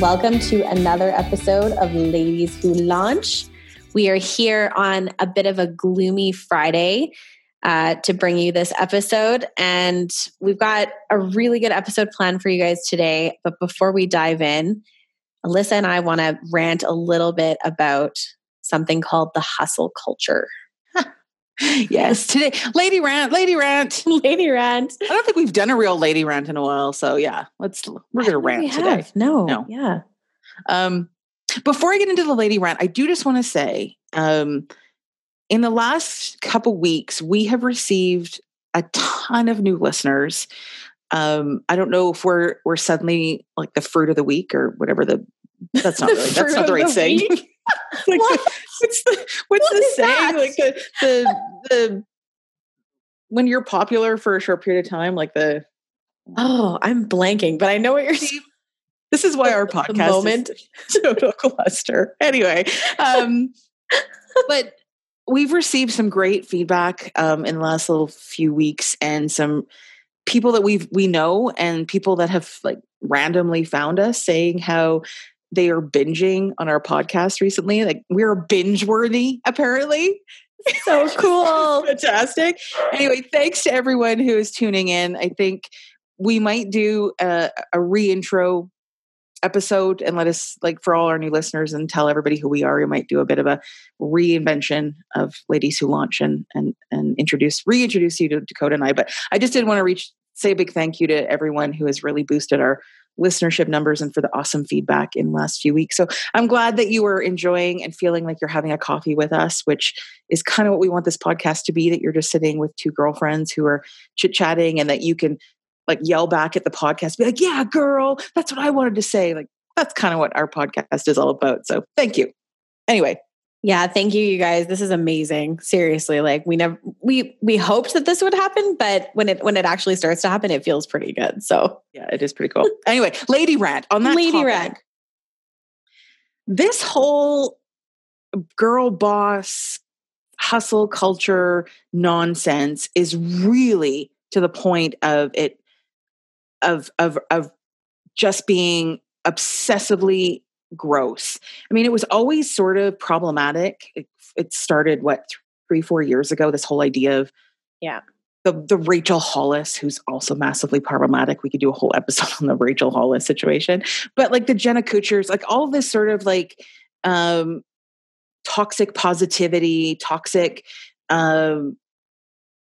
Welcome to another episode of Ladies Who Launch. We are here on a bit of a gloomy Friday uh, to bring you this episode. And we've got a really good episode planned for you guys today. But before we dive in, Alyssa and I want to rant a little bit about something called the hustle culture. Yes, today, lady rant, lady rant, lady rant. I don't think we've done a real lady rant in a while, so yeah, let's we're gonna rant today. No, no, yeah. Um, before I get into the lady rant, I do just want to say, um, in the last couple weeks, we have received a ton of new listeners. Um, I don't know if we're we're suddenly like the fruit of the week or whatever the that's not really that's not the right saying. like what? The, what's the what's what the saying? That? Like the the the when you're popular for a short period of time, like the oh, I'm blanking, but I know what you're saying. This is why our podcast moment. is total cluster. Anyway, um, but we've received some great feedback um, in the last little few weeks, and some people that we've we know, and people that have like randomly found us saying how they are binging on our podcast recently. Like we're binge worthy, apparently. So cool. Fantastic. Anyway, thanks to everyone who is tuning in. I think we might do a, a reintro episode and let us like for all our new listeners and tell everybody who we are we might do a bit of a reinvention of ladies who launch and and and introduce reintroduce you to dakota and i but i just did want to reach say a big thank you to everyone who has really boosted our listenership numbers and for the awesome feedback in the last few weeks. So I'm glad that you are enjoying and feeling like you're having a coffee with us, which is kind of what we want this podcast to be that you're just sitting with two girlfriends who are chit chatting and that you can like yell back at the podcast, be like, yeah, girl, that's what I wanted to say. Like, that's kind of what our podcast is all about. So thank you. Anyway. Yeah, thank you, you guys. This is amazing. Seriously, like we never we we hoped that this would happen, but when it when it actually starts to happen, it feels pretty good. So yeah, it is pretty cool. anyway, lady rant on that. Lady topic, rant. This whole girl boss hustle culture nonsense is really to the point of it of of of just being obsessively gross. I mean, it was always sort of problematic. It, it started what three, four years ago. This whole idea of yeah, the the Rachel Hollis, who's also massively problematic. We could do a whole episode on the Rachel Hollis situation, but like the Jenna Kutchers, like all this sort of like um, toxic positivity, toxic um,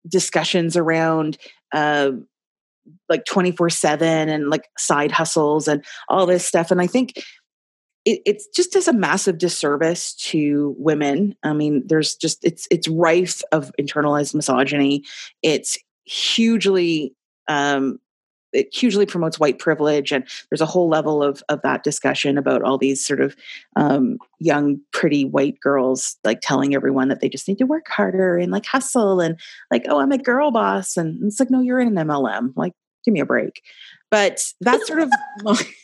discussions around. Uh, like 24 7 and like side hustles and all this stuff. And I think it, it's just does a massive disservice to women. I mean, there's just it's it's rife of internalized misogyny. It's hugely um, it hugely promotes white privilege, and there's a whole level of of that discussion about all these sort of um, young, pretty white girls like telling everyone that they just need to work harder and like hustle and like, oh, I'm a girl boss, and it's like, no, you're in an MLM. Like, give me a break. But that's sort of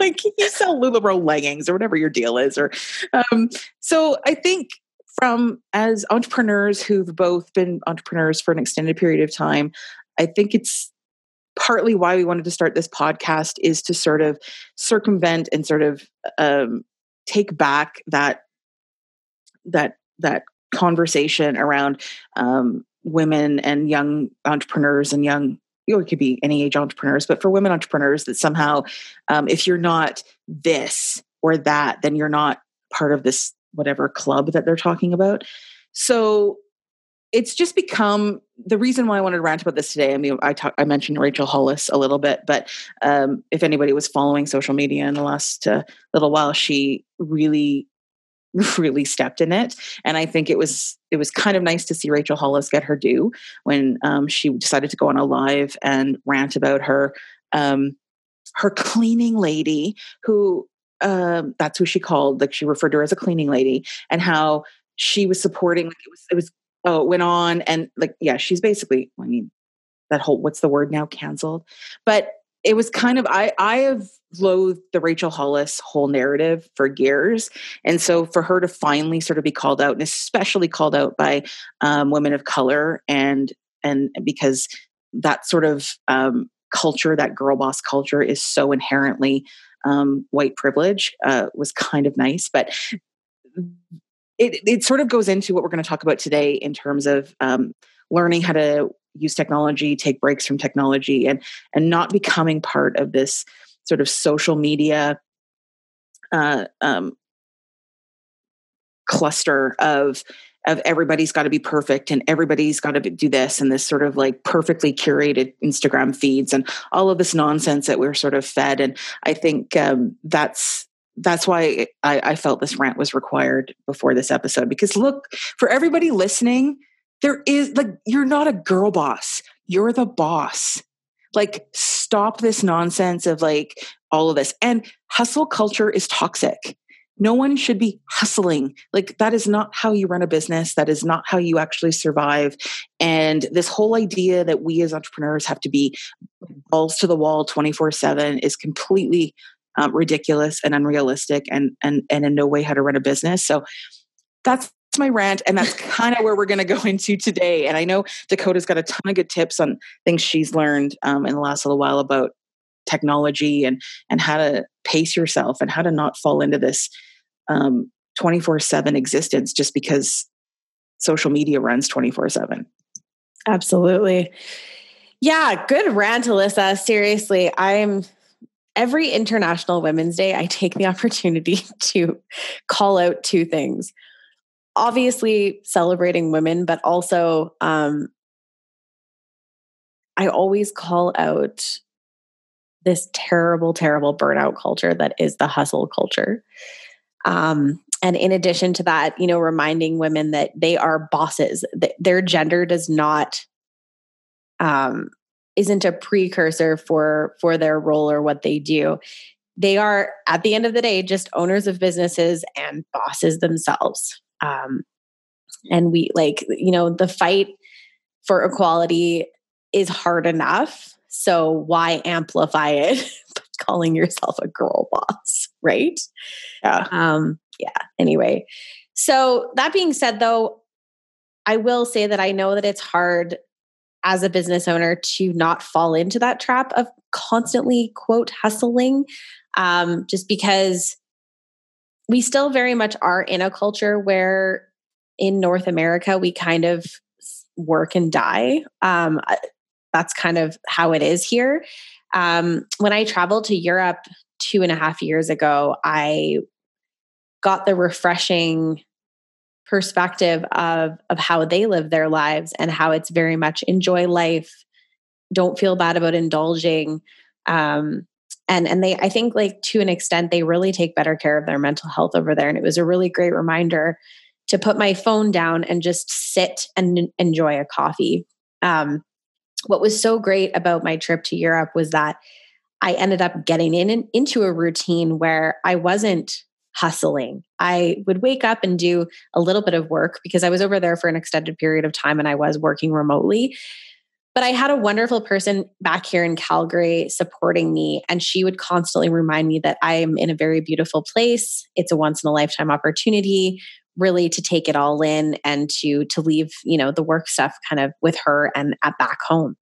like you sell LuLaRoe leggings or whatever your deal is. Or um, so I think from as entrepreneurs who've both been entrepreneurs for an extended period of time, I think it's partly why we wanted to start this podcast is to sort of circumvent and sort of um, take back that that that conversation around um, women and young entrepreneurs and young know, it could be any age entrepreneurs, but for women entrepreneurs, that somehow, um, if you're not this or that, then you're not part of this whatever club that they're talking about. So it's just become the reason why I wanted to rant about this today. I mean, I talk, I mentioned Rachel Hollis a little bit, but um, if anybody was following social media in the last uh, little while, she really really stepped in it and i think it was it was kind of nice to see rachel hollis get her due when um, she decided to go on a live and rant about her um, her cleaning lady who um, that's who she called. Like she referred to her as a cleaning lady, and how she was supporting. Like it was, it was. Oh, it went on, and like yeah, she's basically. I mean, that whole what's the word now? Canceled, but it was kind of I I have loathed the Rachel Hollis whole narrative for years, and so for her to finally sort of be called out, and especially called out by um, women of color, and and because that sort of um, culture, that girl boss culture, is so inherently um, white privilege, uh, was kind of nice, but. It, it sort of goes into what we're going to talk about today in terms of um, learning how to use technology, take breaks from technology, and and not becoming part of this sort of social media uh, um, cluster of of everybody's got to be perfect and everybody's got to do this and this sort of like perfectly curated Instagram feeds and all of this nonsense that we're sort of fed. And I think um, that's that's why I, I felt this rant was required before this episode because look for everybody listening there is like, you're not a girl boss. You're the boss. Like, stop this nonsense of like all of this. And hustle culture is toxic. No one should be hustling. Like, that is not how you run a business. That is not how you actually survive. And this whole idea that we as entrepreneurs have to be balls to the wall 24 7 is completely um, ridiculous and unrealistic and, and, and in no way how to run a business. So, that's my rant and that's kind of where we're going to go into today and i know dakota's got a ton of good tips on things she's learned um, in the last little while about technology and and how to pace yourself and how to not fall into this um, 24-7 existence just because social media runs 24-7 absolutely. Yeah good rant alyssa. Seriously i'm every international women's day i take the opportunity to call out two things obviously celebrating women, but also um, I always call out this terrible, terrible burnout culture that is the hustle culture. Um, and in addition to that, you know, reminding women that they are bosses, that their gender does not um, isn't a precursor for for their role or what they do. They are at the end of the day just owners of businesses and bosses themselves. Um, and we like, you know, the fight for equality is hard enough. So why amplify it by calling yourself a girl boss, right? Yeah. Um, yeah. Anyway, so that being said, though, I will say that I know that it's hard as a business owner to not fall into that trap of constantly quote hustling um, just because we still very much are in a culture where in North America we kind of work and die. Um, that's kind of how it is here. Um, when I traveled to Europe two and a half years ago, I got the refreshing perspective of of how they live their lives and how it's very much enjoy life, don't feel bad about indulging. Um, and and they i think like to an extent they really take better care of their mental health over there. And it was a really great reminder to put my phone down and just sit and enjoy a coffee. Um, what was so great about my trip to europe was that i ended up getting in into a routine where i wasn't hustling. I would wake up and do a little bit of work because i was over there for an extended period of time and i was working remotely but I had a wonderful person back here in Calgary supporting me, and she would constantly remind me that I'm in a very beautiful place. It's a once in a lifetime opportunity really to take it all in and to to leave you know the work stuff kind of with her and at back home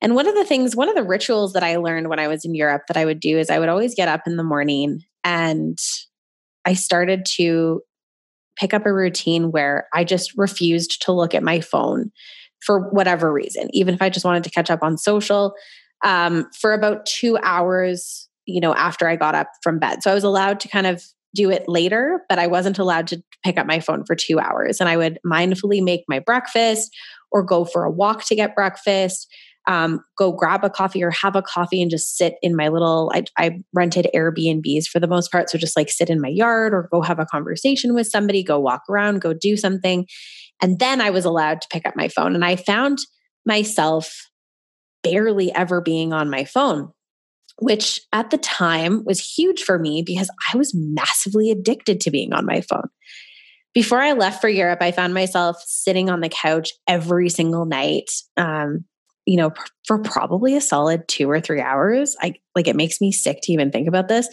and one of the things one of the rituals that i learned when i was in europe that i would do is i would always get up in the morning and i started to pick up a routine where i just refused to look at my phone for whatever reason, even if I just wanted to catch up on social um, for about two hours, you know, after I got up from bed. So I was allowed to kind of do it later, but I wasn't allowed to pick up my phone for two hours. And I would mindfully make my breakfast or go for a walk to get breakfast. Um, go grab a coffee or have a coffee and just sit in my little I, I, rented airbnbs for the most part so just like sit in my yard or go have a conversation with somebody go walk around go do something and then I was allowed to pick up my phone. And I found myself barely ever being on my phone. which at the time was huge for me because I was massively addicted to being on my phone. Before I left for Europe, I found myself sitting on the couch every single night, um, you know, for probably a solid two or three hours. I like it makes me sick to even think about this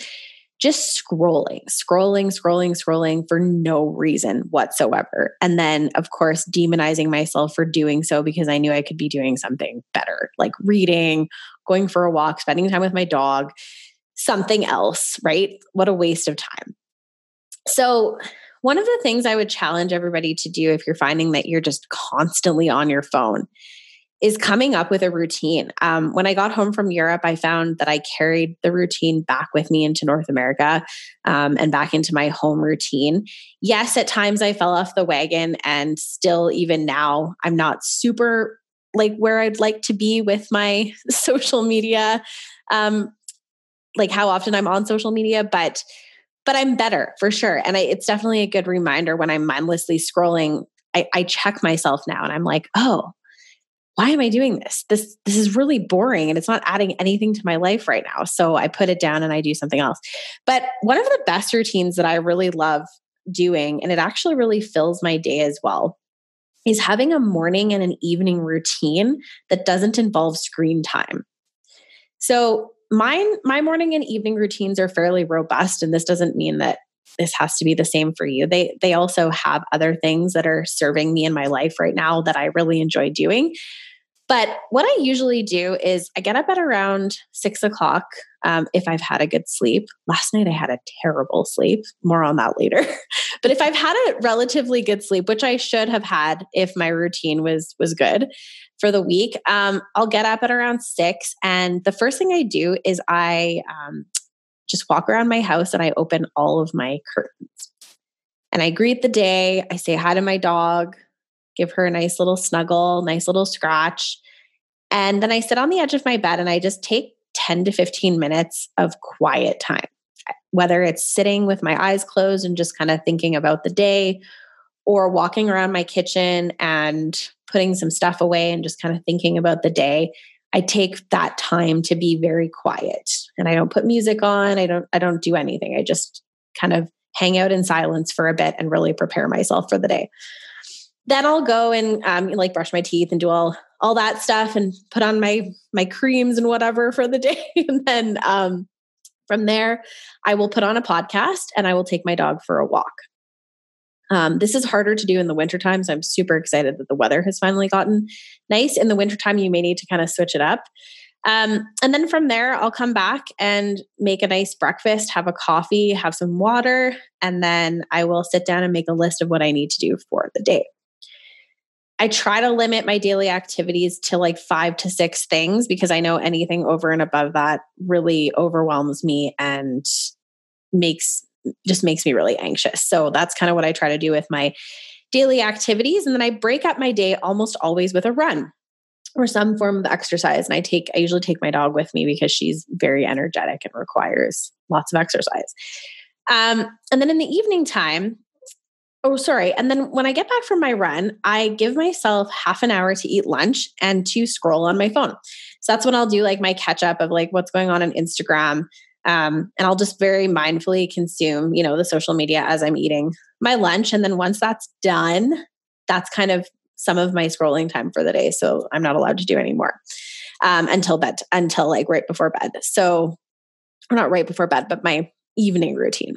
just scrolling, scrolling, scrolling, scrolling for no reason whatsoever. And then, of course, demonizing myself for doing so because I knew I could be doing something better, like reading, going for a walk, spending time with my dog, something else, right? What a waste of time. So, one of the things I would challenge everybody to do if you're finding that you're just constantly on your phone is coming up with a routine. Um, when I got home from Europe, I found that I carried the routine back with me into North America um, and back into my home routine. Yes, at times I fell off the wagon, and still, even now, I'm not super like where I'd like to be with my social media. Um, like how often I'm on social media, but but I'm better for sure. And I, it's definitely a good reminder when I'm mindlessly scrolling. I, I check myself now and I'm like, oh, why am I doing this? This this is really boring and it's not adding anything to my life right now. So I put it down and I do something else. But one of the best routines that I really love doing and it actually really fills my day as well is having a morning and an evening routine that doesn't involve screen time. So mine my morning and evening routines are fairly robust and this doesn't mean that this has to be the same for you. They they also have other things that are serving me in my life right now that I really enjoy doing. But what I usually do is I get up at around six o'clock um, if I've had a good sleep. Last night I had a terrible sleep. More on that later. but if I've had a relatively good sleep, which I should have had if my routine was was good for the week, um, I'll get up at around six, and the first thing I do is I um, just walk around my house and I open all of my curtains. And I greet the day. I say hi to my dog, give her a nice little snuggle, nice little scratch. And then I sit on the edge of my bed and I just take 10 to 15 minutes of quiet time, whether it's sitting with my eyes closed and just kind of thinking about the day or walking around my kitchen and putting some stuff away and just kind of thinking about the day. I take that time to be very quiet and I don't put music on. I don't I don't do anything. I just kind of hang out in silence for a bit and really prepare myself for the day. Then I'll go and um, like brush my teeth and do all all that stuff and put on my my creams and whatever for the day. and then um, from there, I will put on a podcast and I will take my dog for a walk. Um, this is harder to do in the wintertime. So I'm super excited that the weather has finally gotten nice. In the wintertime, you may need to kind of switch it up. Um, and then from there, I'll come back and make a nice breakfast, have a coffee, have some water, and then I will sit down and make a list of what I need to do for the day. I try to limit my daily activities to like five to six things because I know anything over and above that really overwhelms me and makes just makes me really anxious. So that's kind of what I try to do with my daily activities. And then I break up my day almost always with a run or some form of exercise. And I take, I usually take my dog with me because she's very energetic and requires lots of exercise. Um, and then in the evening time, oh, sorry. And then when I get back from my run, I give myself half an hour to eat lunch and to scroll on my phone. So that's when I'll do like my catch up of like what's going on on Instagram. Um, and I'll just very mindfully consume, you know, the social media as I'm eating my lunch. And then once that's done, that's kind of some of my scrolling time for the day. So I'm not allowed to do anymore um, until bed, until like right before bed. So, or not right before bed, but my evening routine.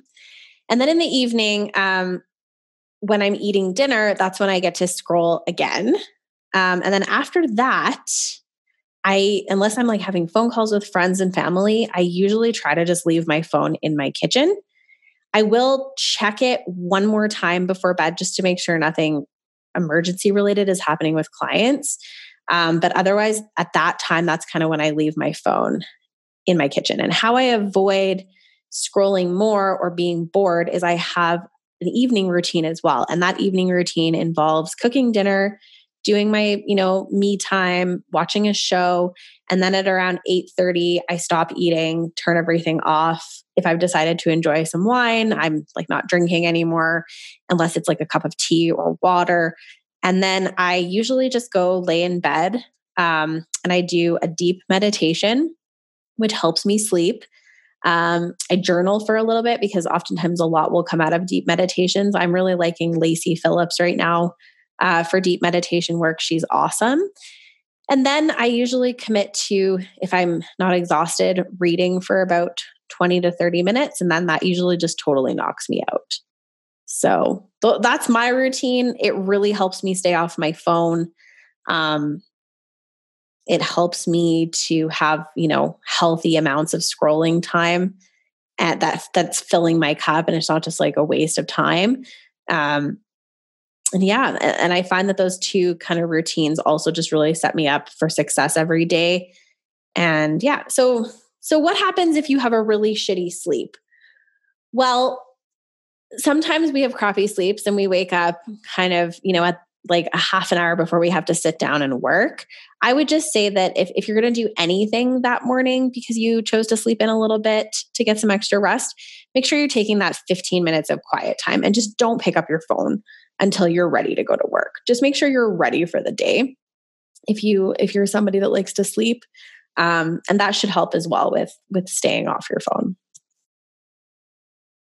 And then in the evening, um, when I'm eating dinner, that's when I get to scroll again. Um, and then after that, I, unless I'm like having phone calls with friends and family, I usually try to just leave my phone in my kitchen. I will check it one more time before bed just to make sure nothing emergency related is happening with clients. Um, but otherwise, at that time, that's kind of when I leave my phone in my kitchen. And how I avoid scrolling more or being bored is I have an evening routine as well. And that evening routine involves cooking dinner, doing my you know me time watching a show and then at around 8:30 I stop eating turn everything off if I've decided to enjoy some wine I'm like not drinking anymore unless it's like a cup of tea or water and then I usually just go lay in bed um, and I do a deep meditation which helps me sleep. Um, I journal for a little bit because oftentimes a lot will come out of deep meditations. I'm really liking Lacy Phillips right now uh, for deep meditation work. She's awesome. And then I usually commit to, if I'm not exhausted, reading for about 20 to 30 minutes. And then that usually just totally knocks me out. So th- that's my routine. It really helps me stay off my phone. Um, it helps me to have, you know, healthy amounts of scrolling time and that that's filling my cup and it's not just like a waste of time. Um, and yeah, and I find that those two kind of routines also just really set me up for success every day. And yeah, so so what happens if you have a really shitty sleep? Well, sometimes we have crappy sleeps and we wake up kind of, you know, at like a half an hour before we have to sit down and work. I would just say that if, if you're going to do anything that morning because you chose to sleep in a little bit to get some extra rest, make sure you're taking that 15 minutes of quiet time and just don't pick up your phone until you're ready to go to work. Just make sure you're ready for the day. If you if you're somebody that likes to sleep, um, and that should help as well with with staying off your phone.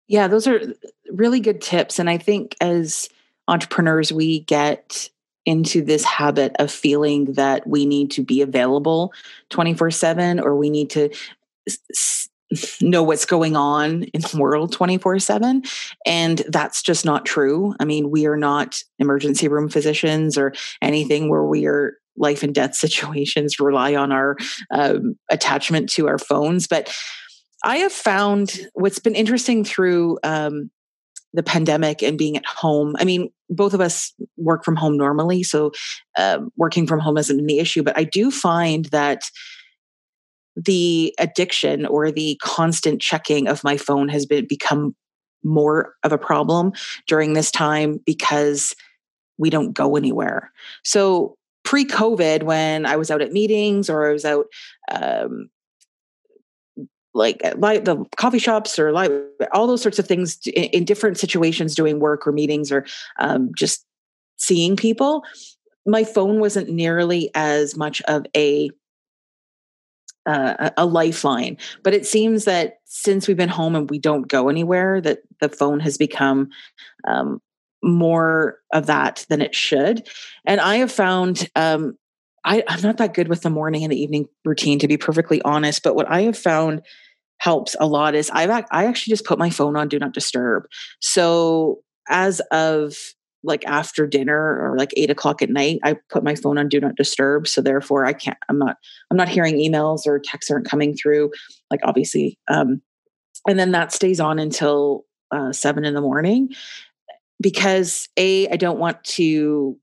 Yeah, those are really good tips, and I think as entrepreneurs, we get into this habit of feeling that we need to be available 24 7 or we need to know what's going on in the world 24 7 and that's just not true. I mean we are not emergency room physicians or anything where we are life and death situations rely on our um, attachment to our phones but i have found what's been interesting through um, the pandemic and being at home i mean both of us work from home normally so uh, working from home isn't the issue but i do find that the addiction or the constant checking of my phone has been become more of a problem during this time because we don't go anywhere. So pre-COVID, when I was out at meetings or I was out um, like like the coffee shops or like all those sorts of things in, in different situations doing work or meetings or um, just seeing people my phone wasn't nearly as much of a uh, a lifeline. But it seems that since we've been home and we don't go anywhere, that the phone has become um, more of that than it should. And I have found um, I, I'm not that good with the morning and the evening routine, to be perfectly honest. But what I have found helps a lot is I've I actually just put my phone on do not disturb. So as of like after dinner or like eight o'clock at night, I put my phone on do not disturb. So therefore I can't, I'm not, I'm not hearing emails or texts aren't coming through. Like obviously. Um, and then that stays on until uh, seven in the morning because a, I don't want to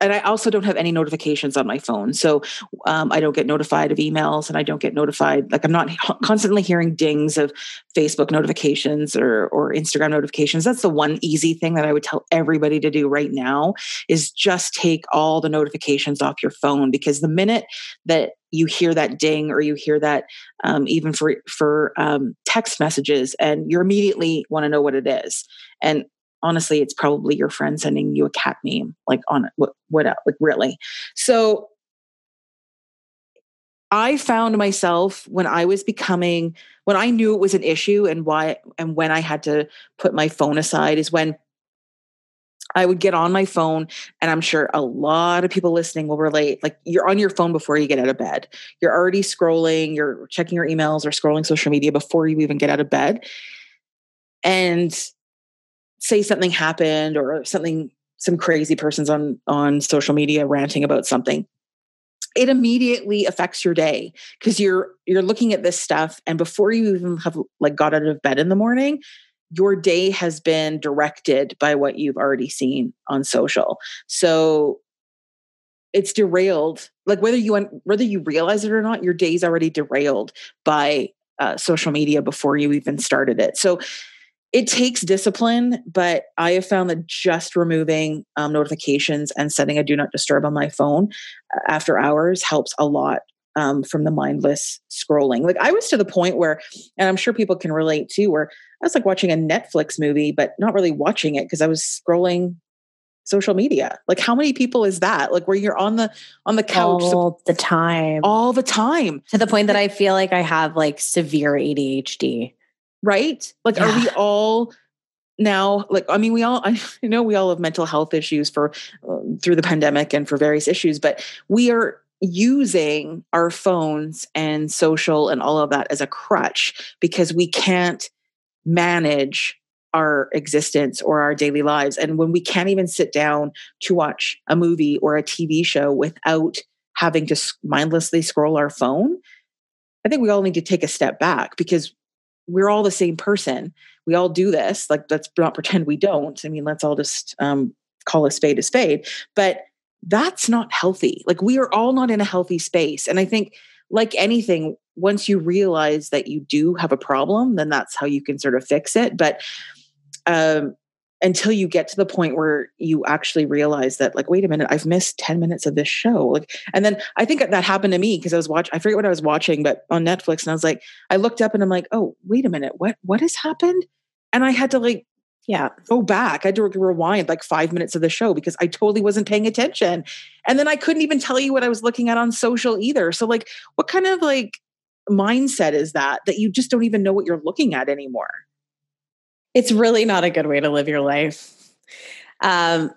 and I also don't have any notifications on my phone. So um, I don't get notified of emails and I don't get notified. Like I'm not constantly hearing dings of Facebook notifications or, or Instagram notifications. That's the one easy thing that I would tell everybody to do right now is just take all the notifications off your phone because the minute that you hear that ding or you hear that um, even for for um, text messages and you immediately want to know what it is and honestly it's probably your friend sending you a cat meme like on what what like really so i found myself when i was becoming when i knew it was an issue and why and when i had to put my phone aside is when I would get on my phone, and I'm sure a lot of people listening will relate. Like you're on your phone before you get out of bed. You're already scrolling, you're checking your emails or scrolling social media before you even get out of bed. And say something happened or something some crazy person's on on social media ranting about something it immediately affects your day because you're you're looking at this stuff and before you even have like got out of bed in the morning your day has been directed by what you've already seen on social. So it's derailed like whether you whether you realize it or not your day's already derailed by uh, social media before you even started it. So it takes discipline, but I have found that just removing um, notifications and setting a do not disturb on my phone uh, after hours helps a lot um, from the mindless scrolling. Like I was to the point where, and I'm sure people can relate too, where I was like watching a Netflix movie, but not really watching it because I was scrolling social media. Like how many people is that? Like where you're on the on the couch all the time. all the time, to the point that I feel like I have like severe ADHD. Right? Like are we all now like I mean we all I know we all have mental health issues for um, through the pandemic and for various issues, but we are using our phones and social and all of that as a crutch because we can't manage our existence or our daily lives. And when we can't even sit down to watch a movie or a TV show without having to mindlessly scroll our phone, I think we all need to take a step back because we're all the same person. We all do this. Like, let's not pretend we don't. I mean, let's all just um, call a spade a spade. But that's not healthy. Like, we are all not in a healthy space. And I think, like anything, once you realize that you do have a problem, then that's how you can sort of fix it. But um, until you get to the point where you actually realize that, like, wait a minute, I've missed 10 minutes of this show. Like, and then I think that happened to me because I was watching, I forget what I was watching, but on Netflix, and I was like, I looked up and I'm like, oh, wait a minute, what what has happened? And I had to like Yeah. go back. I had to rewind like five minutes of the show because I totally wasn't paying attention. And then I couldn't even tell you what I was looking at on social either. So, like, what kind of like mindset is that that you just don't even know what you're looking at anymore? It's really not a good way to live your life. Um,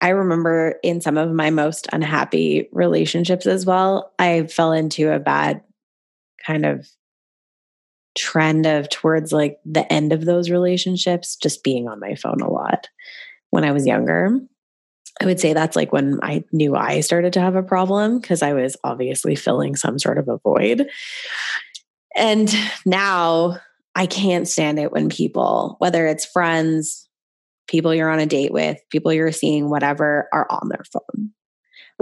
I remember in some of my most unhappy relationships as well, I fell into a bad kind of trend of towards like the end of those relationships, just being on my phone a lot when I was younger. I would say that's like when I knew I started to have a problem because I was obviously filling some sort of a void. And now I can't stand it when people, whether it's friends, people you're on a date with, people you're seeing, whatever, are on their phone.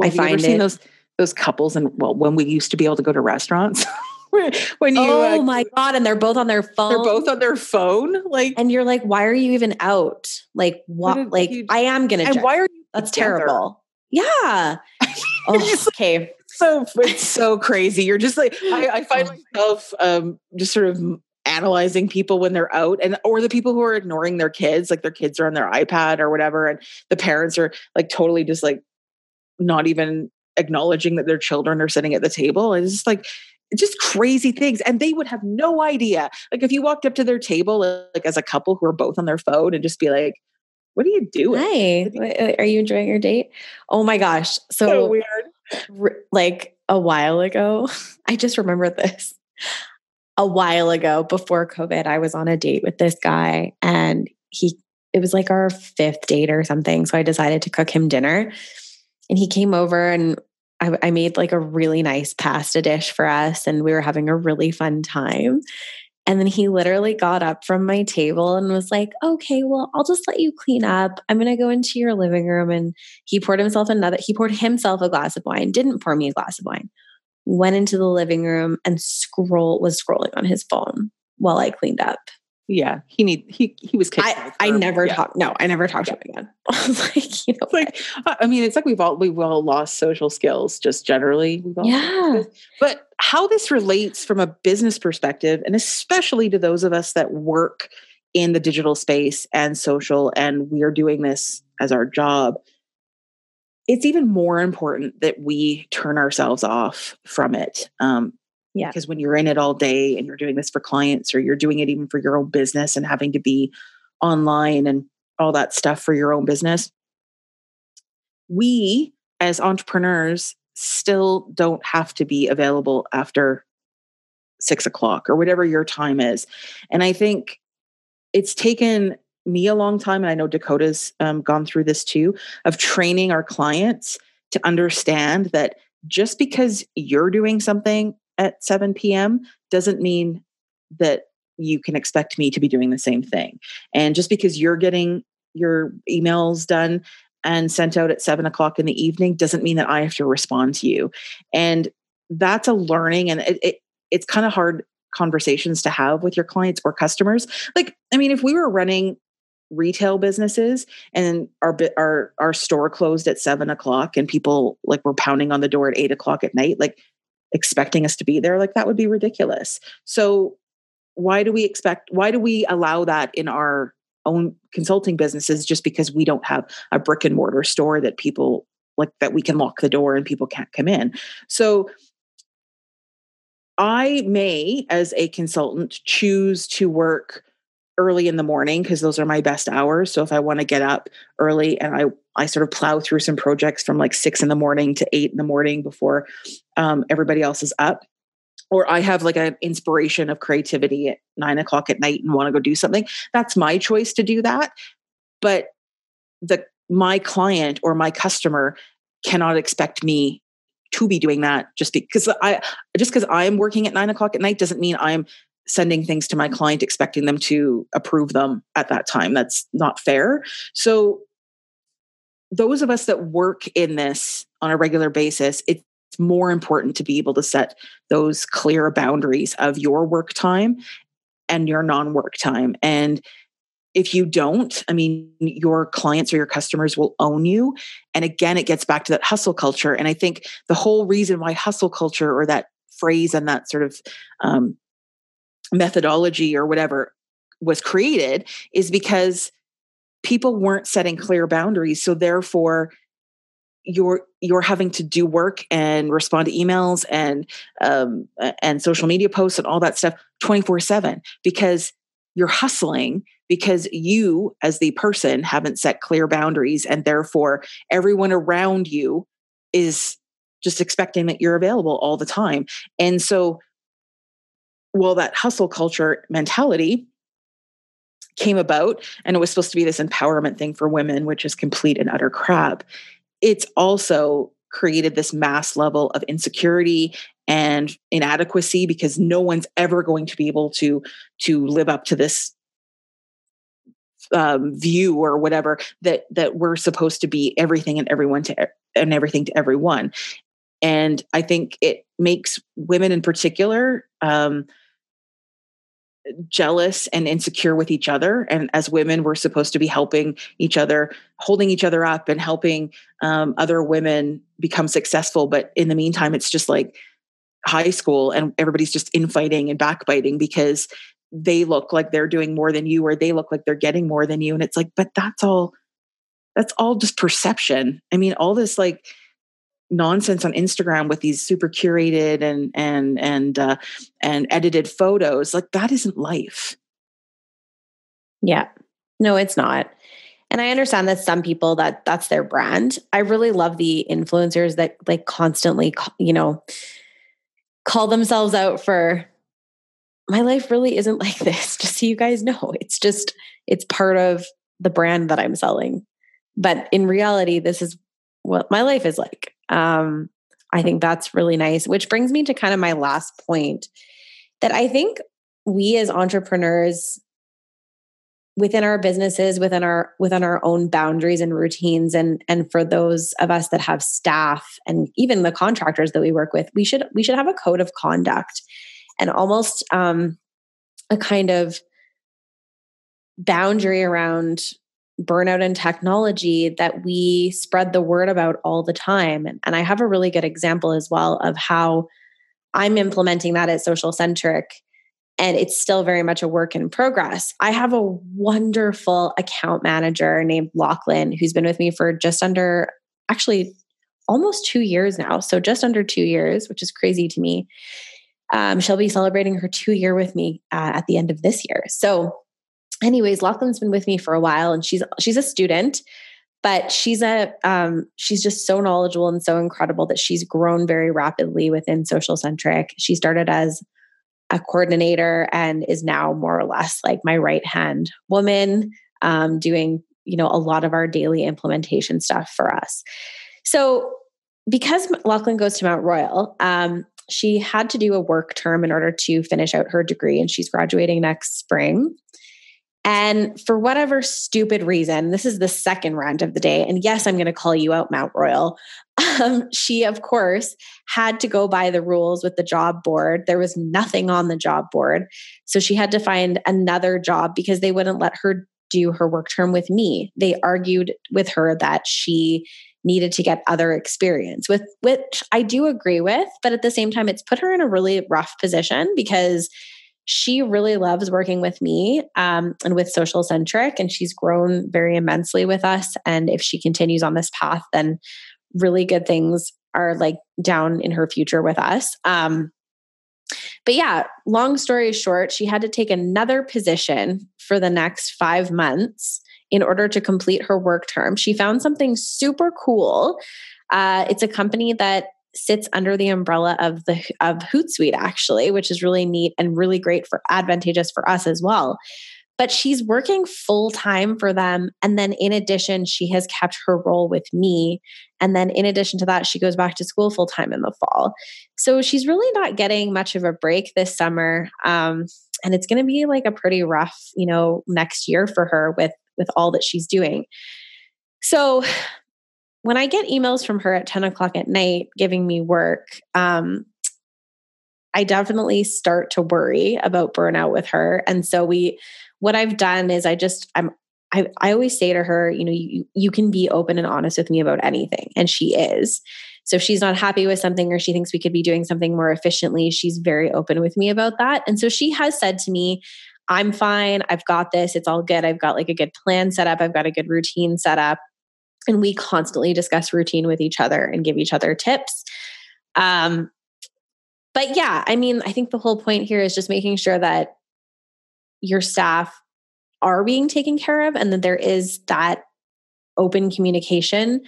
I you ever find seen it- those those couples and well, when we used to be able to go to restaurants, when you oh uh, my God. And they're both on their phone. they're both on their phone, like and you're like, why are you even out? Like, what? Like, I am going to. and why are you That's together? terrible. Yeah. Oh, okay. so it's so crazy. You're just like I, I find myself um, just sort of analyzing people when they're out, and or the people who are ignoring their kids, like their kids are on their iPad or whatever, and the parents are like totally just like not even acknowledging that their children are sitting at the table. It's just like just crazy things, and they would have no idea. Like if you walked up to their table, like as a couple who are both on their phone, and just be like, "What are you doing?" Hi. Uh, are you enjoying your date? Oh my gosh. So So, weird. like a while ago, I just remember this. A while ago, before COVID, I was on a date with this guy, and he, it was like our fifth date or something. So I decided to cook him dinner. And he came over, and I, I made like a really nice pasta dish for us, and we were having a really fun time. And then he literally got up from my table and was like, okay, well, I'll just let you clean up. I'm going to go into your living room. And he poured himself another, he poured himself a glass of wine, didn't pour me a glass of wine, went into the living room and scroll was scrolling on his phone while I cleaned up. Yeah, he need he he was. I, I never yeah. talked. No, I never talked to him again. I like, you know, like I mean, it's like we've all we've all lost social skills just generally. We've all yeah, but how this relates from a business perspective, and especially to those of us that work in the digital space and social, and we are doing this as our job. It's even more important that we turn ourselves off from it. Um, Yeah. Because when you're in it all day and you're doing this for clients or you're doing it even for your own business and having to be online and all that stuff for your own business, we as entrepreneurs still don't have to be available after six o'clock or whatever your time is. And I think it's taken me a long time, and I know Dakota's um, gone through this too, of training our clients to understand that just because you're doing something at 7 p.m. doesn't mean that you can expect me to be doing the same thing. And just because you're getting your emails done and sent out at seven o'clock in the evening doesn't mean that I have to respond to you. And that's a learning, and it, it it's kind of hard conversations to have with your clients or customers. Like, I mean, if we were running retail businesses and our our our store closed at seven o'clock and people like were pounding on the door at eight o'clock at night, like expecting us to be there, like that would be ridiculous. So why do we expect why do we allow that in our own consulting businesses just because we don't have a brick and mortar store that people like that we can lock the door and people can't come in. So I may, as a consultant, choose to work early in the morning because those are my best hours. So if I want to get up early and I I sort of plow through some projects from like six in the morning to eight in the morning before um, everybody else is up, or I have like an inspiration of creativity at nine o'clock at night and want to go do something. That's my choice to do that. But the my client or my customer cannot expect me to be doing that just because I just because I'm working at nine o'clock at night doesn't mean I'm sending things to my client expecting them to approve them at that time. That's not fair. So those of us that work in this on a regular basis, it's more important to be able to set those clear boundaries of your work time and your non-work time. And if you don't, I mean, your clients or your customers will own you. And again, it gets back to that hustle culture. And I think the whole reason why hustle culture or that phrase and that sort of um, methodology or whatever was created is because people weren't setting clear boundaries. So therefore, you're you're having to do work and respond to emails and um, and social media posts and all that stuff 24 7 because you're hustling because you as the person haven't set clear boundaries and therefore everyone around you is just expecting that you're available all the time and so well that hustle culture mentality came about and it was supposed to be this empowerment thing for women which is complete and utter crap. It's also created this mass level of insecurity and inadequacy because no one's ever going to be able to to live up to this um, view or whatever that that we're supposed to be everything and everyone to and everything to everyone. And i think it makes women in particular um, jealous and insecure with each other. And as women we're supposed to be helping each other holding each other up and helping um, other women become successful. But in the meantime it's just like high school and everybody's just infighting and backbiting because they look like they're doing more than you or they look like they're getting more than you. And it's like but that's all that's all just perception. I mean all this like nonsense on instagram with these super curated and and and uh, and edited photos like that isn't life. Yeah. No it's not. And i understand that some people that that's their brand. I really love the influencers that like constantly you know call themselves out for my life really isn't like this just so you guys know. It's just it's part of the brand that i'm selling. But in reality this is what my life is like um i think that's really nice which brings me to kind of my last point that i think we as entrepreneurs within our businesses within our within our own boundaries and routines and and for those of us that have staff and even the contractors that we work with we should we should have a code of conduct and almost um a kind of boundary around burnout and technology that we spread the word about all the time and, i have a really good example as well of how i'm implementing that at social centric and it's still very much a work in progress. I have a wonderful account manager named Lachlan who's been with me for just under actually almost two years now. So just under two years, which is crazy to me. Um, she'll be celebrating her two year with me uh, at the end of this year. So, anyways, Lachlan's been with me for a while, and she's she's a student, but she's a um, she's just so knowledgeable and so incredible that she's grown very rapidly within Social Centric. She started as a coordinator and is now more or less like my right hand woman um, doing you know a lot of our daily implementation stuff for us so because lachlan goes to mount royal um, she had to do a work term in order to finish out her degree and she's graduating next spring and for whatever stupid reason, this is the second rant of the day. And yes, I'm going to call you out, Mount Royal. Um, she, of course, had to go by the rules with the job board. There was nothing on the job board. So she had to find another job because they wouldn't let her do her work term with me. They argued with her that she needed to get other experience with which I do agree with, but at the same time it's put her in a really rough position because she really loves working with me um, and with social centric and she's grown very immensely with us. And if she continues on this path then really good things are like down in her future with us. Um, but yeah long story short she had to take another position for the next five months in order to complete her work term. She found something super cool. Uh, it's a company that sits under the umbrella of the of Hootsuite actually, which is really neat and really great for advantageous for us as well. But she's working full time for them. And then in addition, she has kept her role with me. And then in addition to that, she goes back to school full time in the fall. So she's really not getting much of a break this summer. Um, and it's going to be like a pretty rough, you know, next year for her with with all that she's doing. So when I get emails from her at 10 o'clock at night giving me work, um, I definitely start to worry about burnout with her. And so we, what I've done is I just, I'm, I, I always say to her, you know, you, you can be open and honest with me about anything. And she is. So if she's not happy with something or she thinks we could be doing something more efficiently, she's very open with me about that. And so she has said to me, I'm fine. I've got this. It's all good. I've got like a good plan set up. I've got a good routine set up and we constantly discuss routine with each other and give each other tips. Um, but yeah i mean i think the whole point here is just making sure that your staff are being taken care of and that there is that open communication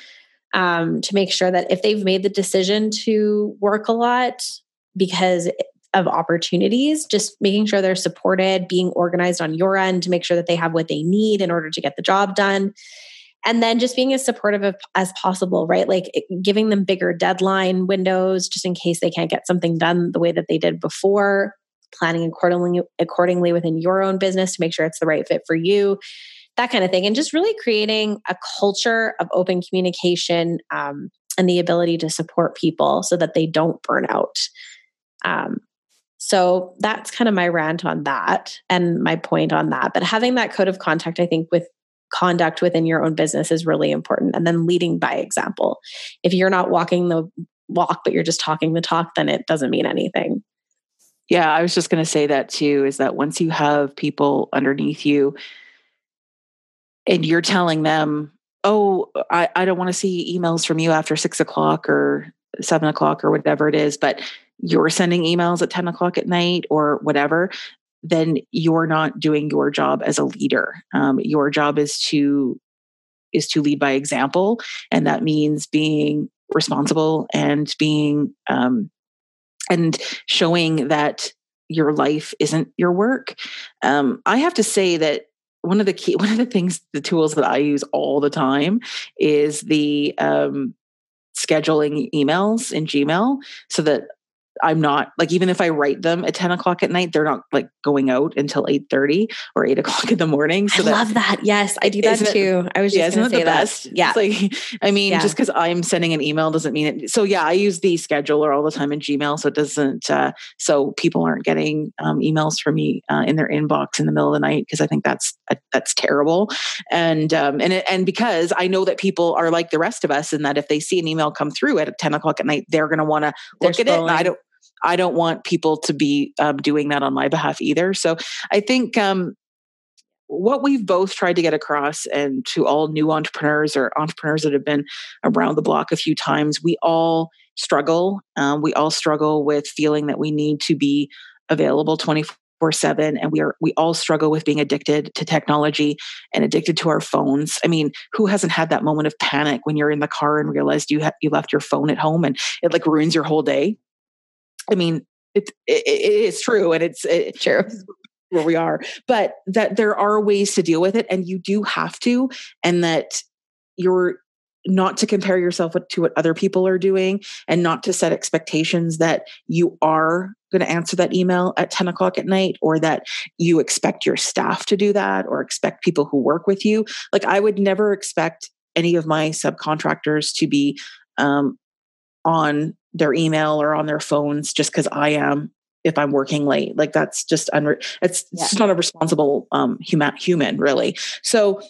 um, to make sure that if they've made the decision to work a lot because of opportunities, just making sure they're supported, being organized on your end to make sure that they have what they need in order to get the job done and then just being as supportive of, as possible right? Like giving them bigger deadline windows just in case they can't get something done the way that they did before. Planning accordingly accordingly within your own business to make sure it's the right fit for you. That kind of thing. And just really creating a culture of open communication um, and the ability to support people so that they don't burn out. Um, so that's kind of my rant on that and my point on that. But having that code of contact i think with conduct within your own business is really important. And then leading by example. If you're not walking the walk, but you're just talking the talk, then it doesn't mean anything. Yeah, I was just going to say that too is that once you have people underneath you and you're telling them, oh, I, I don't want to see emails from you after six o'clock or seven o'clock or whatever it is, but you're sending emails at 10 o'clock at night or whatever, then you're not doing your job as a leader. Um, your job is to is to lead by example, and that means being responsible and being um, and showing that your life isn't your work. Um, I have to say that one of the key one of the things the tools that I use all the time is the um, scheduling emails in Gmail so that I'm not like even if I write them at 10 o'clock at night, they're not like going out until 8 30 or 8 o'clock in the morning. So I that, love that. Yes, I do that too. It, I was just yeah, isn't say the best? That. Yeah. It's like I mean, yeah. just because I'm sending an email doesn't mean it. So yeah, I use the scheduler all the time in Gmail. So it doesn't uh, so people aren't getting um, emails from me uh, in their inbox in the middle of the night because I think that's uh, that's terrible. And um and it, and because I know that people are like the rest of us and that if they see an email come through at 10 o'clock at night, they're gonna want to look at it. And I don't I don't want people to be um, doing that on my behalf either. So I think um, what we've both tried to get across, and to all new entrepreneurs or entrepreneurs that have been around the block a few times, we all struggle. Um, we all struggle with feeling that we need to be available 24 7 and we are we all struggle with being addicted to technology and addicted to our phones i mean who hasn't had that moment of panic when you're in the car and realized you ha- you left your phone at home and it like ruins your whole day I mean, it, it, it is true and it's it, true where we are, but that there are ways to deal with it and you do have to, and that you're not to compare yourself to what other people are doing and not to set expectations that you are going to answer that email at 10 o'clock at night or that you expect your staff to do that or expect people who work with you. Like, I would never expect any of my subcontractors to be um, on their email or on their phones just because I am if I'm working late. Like that's just unre- it's, yeah. it's just not a responsible um, human human really. So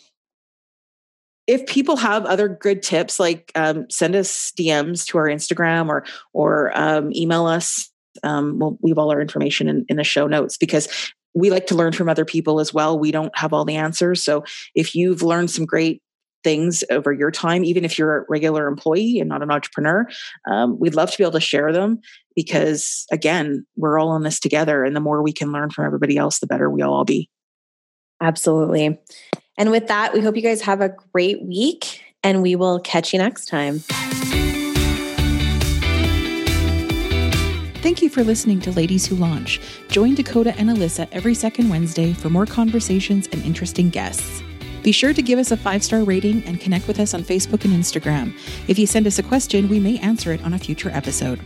if people have other good tips, like um, send us DMs to our Instagram or or um, email us um, we'll leave all our information in, in the show notes because we like to learn from other people as well. We don't have all the answers. So if you've learned some great things over your time, even if you're a regular employee and not an entrepreneur, um, we'd love to be able to share them because, again, we're all in this together. And the more we can learn from everybody else, the better we'll all be. Absolutely. And with that, we hope you guys have a great week and we will catch you next time. Thank you for listening to Ladies Who Launch. Join Dakota and Alyssa every second Wednesday for more conversations and interesting guests. Be sure to give us a five star rating and connect with us on Facebook and Instagram. If you send us a question, we may answer it on a future episode.